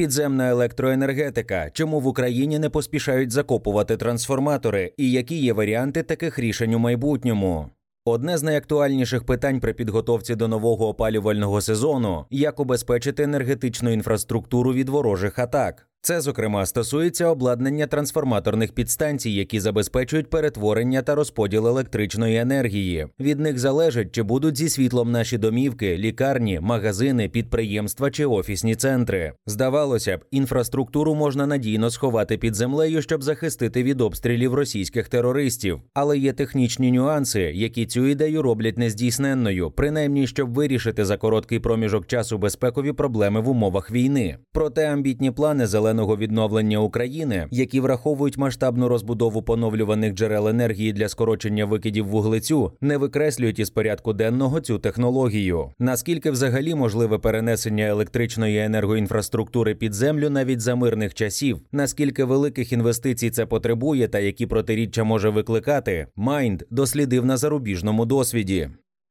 Підземна електроенергетика. Чому в Україні не поспішають закопувати трансформатори, і які є варіанти таких рішень у майбутньому? Одне з найактуальніших питань при підготовці до нового опалювального сезону як убезпечити енергетичну інфраструктуру від ворожих атак. Це, зокрема, стосується обладнання трансформаторних підстанцій, які забезпечують перетворення та розподіл електричної енергії. Від них залежить, чи будуть зі світлом наші домівки, лікарні, магазини, підприємства чи офісні центри. Здавалося б, інфраструктуру можна надійно сховати під землею, щоб захистити від обстрілів російських терористів. Але є технічні нюанси, які цю ідею роблять нездійсненною, принаймні щоб вирішити за короткий проміжок часу безпекові проблеми в умовах війни. Проте амбітні плани зеленого зеленого відновлення України, які враховують масштабну розбудову поновлюваних джерел енергії для скорочення викидів вуглецю, не викреслюють із порядку денного цю технологію. Наскільки взагалі можливе перенесення електричної енергоінфраструктури під землю навіть за мирних часів, наскільки великих інвестицій це потребує, та які протиріччя може викликати, Майнд дослідив на зарубіжному досвіді.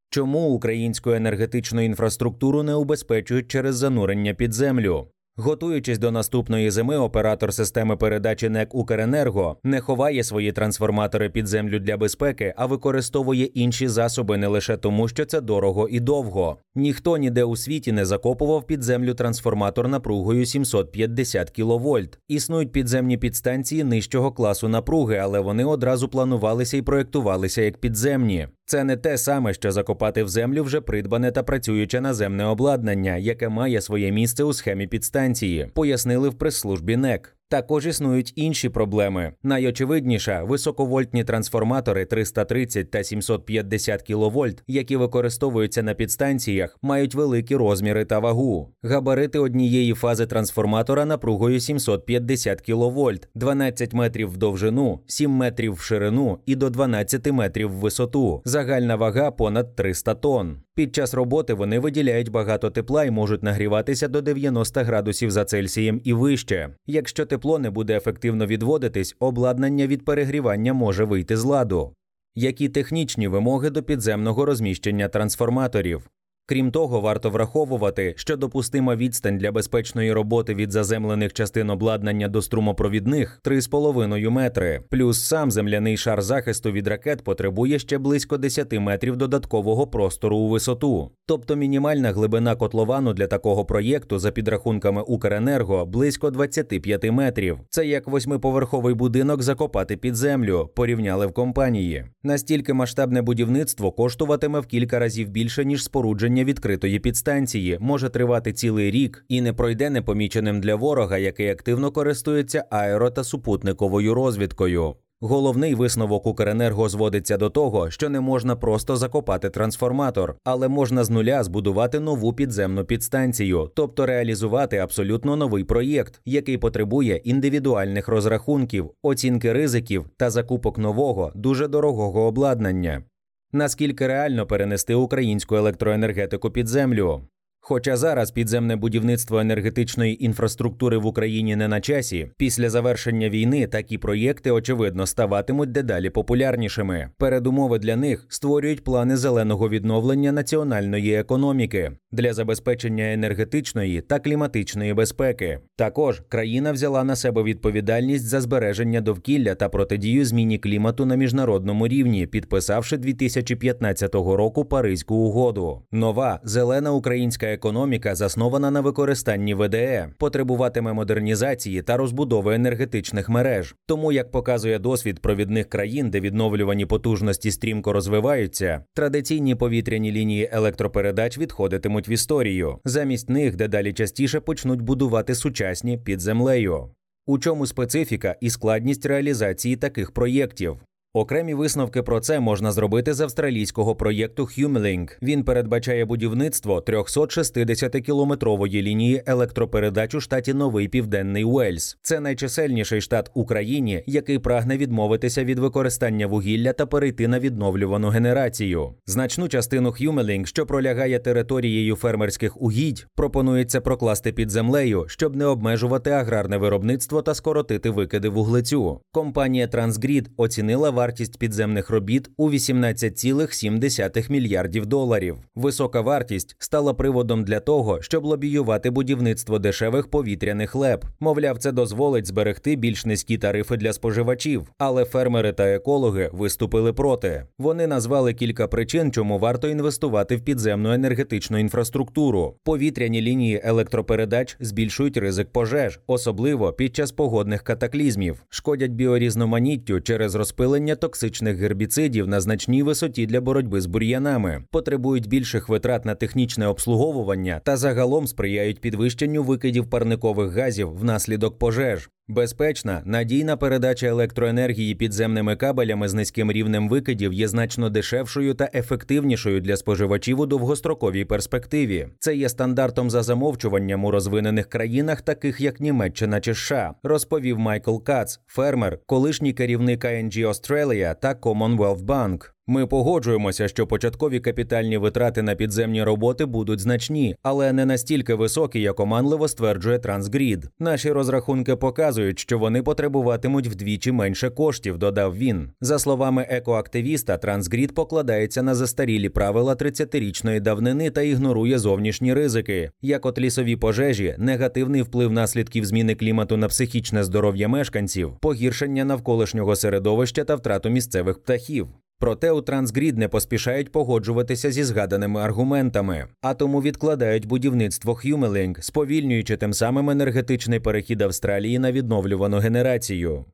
Чому українську енергетичну інфраструктуру не убезпечують через занурення під землю? Готуючись до наступної зими, оператор системи передачі НЕК Укренерго не ховає свої трансформатори під землю для безпеки, а використовує інші засоби не лише тому, що це дорого і довго. Ніхто ніде у світі не закопував під землю трансформатор напругою 750 кВт. Існують підземні підстанції нижчого класу напруги, але вони одразу планувалися і проєктувалися як підземні. Це не те саме, що закопати в землю вже придбане та працююче наземне обладнання, яке має своє місце у схемі підстанції, пояснили в прес-службі НЕК. Також існують інші проблеми. Найочевидніша високовольтні трансформатори 330 та 750 кВт, які використовуються на підстанціях, мають великі розміри та вагу. Габарити однієї фази трансформатора напругою 750 кВт, 12 метрів в довжину, 7 метрів в ширину і до 12 метрів в висоту. Загальна вага понад 300 тонн. Під час роботи вони виділяють багато тепла і можуть нагріватися до 90 градусів за Цельсієм і вище. Якщо тепло не буде ефективно відводитись, обладнання від перегрівання може вийти з ладу. Які технічні вимоги до підземного розміщення трансформаторів? Крім того, варто враховувати, що допустима відстань для безпечної роботи від заземлених частин обладнання до струмопровідних 3,5 метри. Плюс сам земляний шар захисту від ракет потребує ще близько 10 метрів додаткового простору у висоту. Тобто мінімальна глибина котловану для такого проєкту, за підрахунками Укренерго, близько 25 метрів. Це як восьмиповерховий будинок закопати під землю, порівняли в компанії. Настільки масштабне будівництво коштуватиме в кілька разів більше ніж спорудження Знищення відкритої підстанції може тривати цілий рік і не пройде непоміченим для ворога, який активно користується аеро та супутниковою розвідкою. Головний висновок Укренерго зводиться до того, що не можна просто закопати трансформатор, але можна з нуля збудувати нову підземну підстанцію, тобто реалізувати абсолютно новий проєкт, який потребує індивідуальних розрахунків, оцінки ризиків та закупок нового дуже дорогого обладнання. Наскільки реально перенести українську електроенергетику під землю? Хоча зараз підземне будівництво енергетичної інфраструктури в Україні не на часі, після завершення війни такі проєкти очевидно ставатимуть дедалі популярнішими. Передумови для них створюють плани зеленого відновлення національної економіки для забезпечення енергетичної та кліматичної безпеки. Також країна взяла на себе відповідальність за збереження довкілля та протидію зміні клімату на міжнародному рівні, підписавши 2015 року Паризьку угоду. Нова зелена українська економіка заснована на використанні ВДЕ, потребуватиме модернізації та розбудови енергетичних мереж. Тому, як показує досвід провідних країн, де відновлювані потужності стрімко розвиваються, традиційні повітряні лінії електропередач відходитимуть в історію. Замість них дедалі частіше почнуть будувати сучасні під землею. У чому специфіка і складність реалізації таких проєктів? Окремі висновки про це можна зробити з австралійського проєкту Humelink. Він передбачає будівництво 360-кілометрової лінії електропередач у штаті Новий Південний Уельс. Це найчисельніший штат Україні, який прагне відмовитися від використання вугілля та перейти на відновлювану генерацію. Значну частину Humelink, що пролягає територією фермерських угідь, пропонується прокласти під землею, щоб не обмежувати аграрне виробництво та скоротити викиди вуглецю. Компанія Transgrid оцінила вартість підземних робіт у 18,7 мільярдів доларів. Висока вартість стала приводом для того, щоб лобіювати будівництво дешевих повітряних леп. Мовляв, це дозволить зберегти більш низькі тарифи для споживачів, але фермери та екологи виступили проти. Вони назвали кілька причин, чому варто інвестувати в підземну енергетичну інфраструктуру. Повітряні лінії електропередач збільшують ризик пожеж, особливо під час погодних катаклізмів, шкодять біорізноманіттю через розпилення токсичних гербіцидів на значній висоті для боротьби з бур'янами, потребують більших витрат на технічне обслуговування та загалом сприяють підвищенню викидів парникових газів внаслідок пожеж. Безпечна, надійна передача електроенергії підземними кабелями з низьким рівнем викидів є значно дешевшою та ефективнішою для споживачів у довгостроковій перспективі. Це є стандартом за замовчуванням у розвинених країнах, таких як Німеччина чи США, розповів Майкл Кац, фермер, колишній керівник ING Australia та Commonwealth Bank. Ми погоджуємося, що початкові капітальні витрати на підземні роботи будуть значні, але не настільки високі, як оманливо стверджує Трансгрід. Наші розрахунки показують, що вони потребуватимуть вдвічі менше коштів, додав він. За словами екоактивіста, Трансгрід покладається на застарілі правила 30-річної давнини та ігнорує зовнішні ризики, як от лісові пожежі, негативний вплив наслідків зміни клімату на психічне здоров'я мешканців, погіршення навколишнього середовища та втрату місцевих птахів. Проте у Transgrid не поспішають погоджуватися зі згаданими аргументами, а тому відкладають будівництво HumeLink, сповільнюючи тим самим енергетичний перехід Австралії на відновлювану генерацію.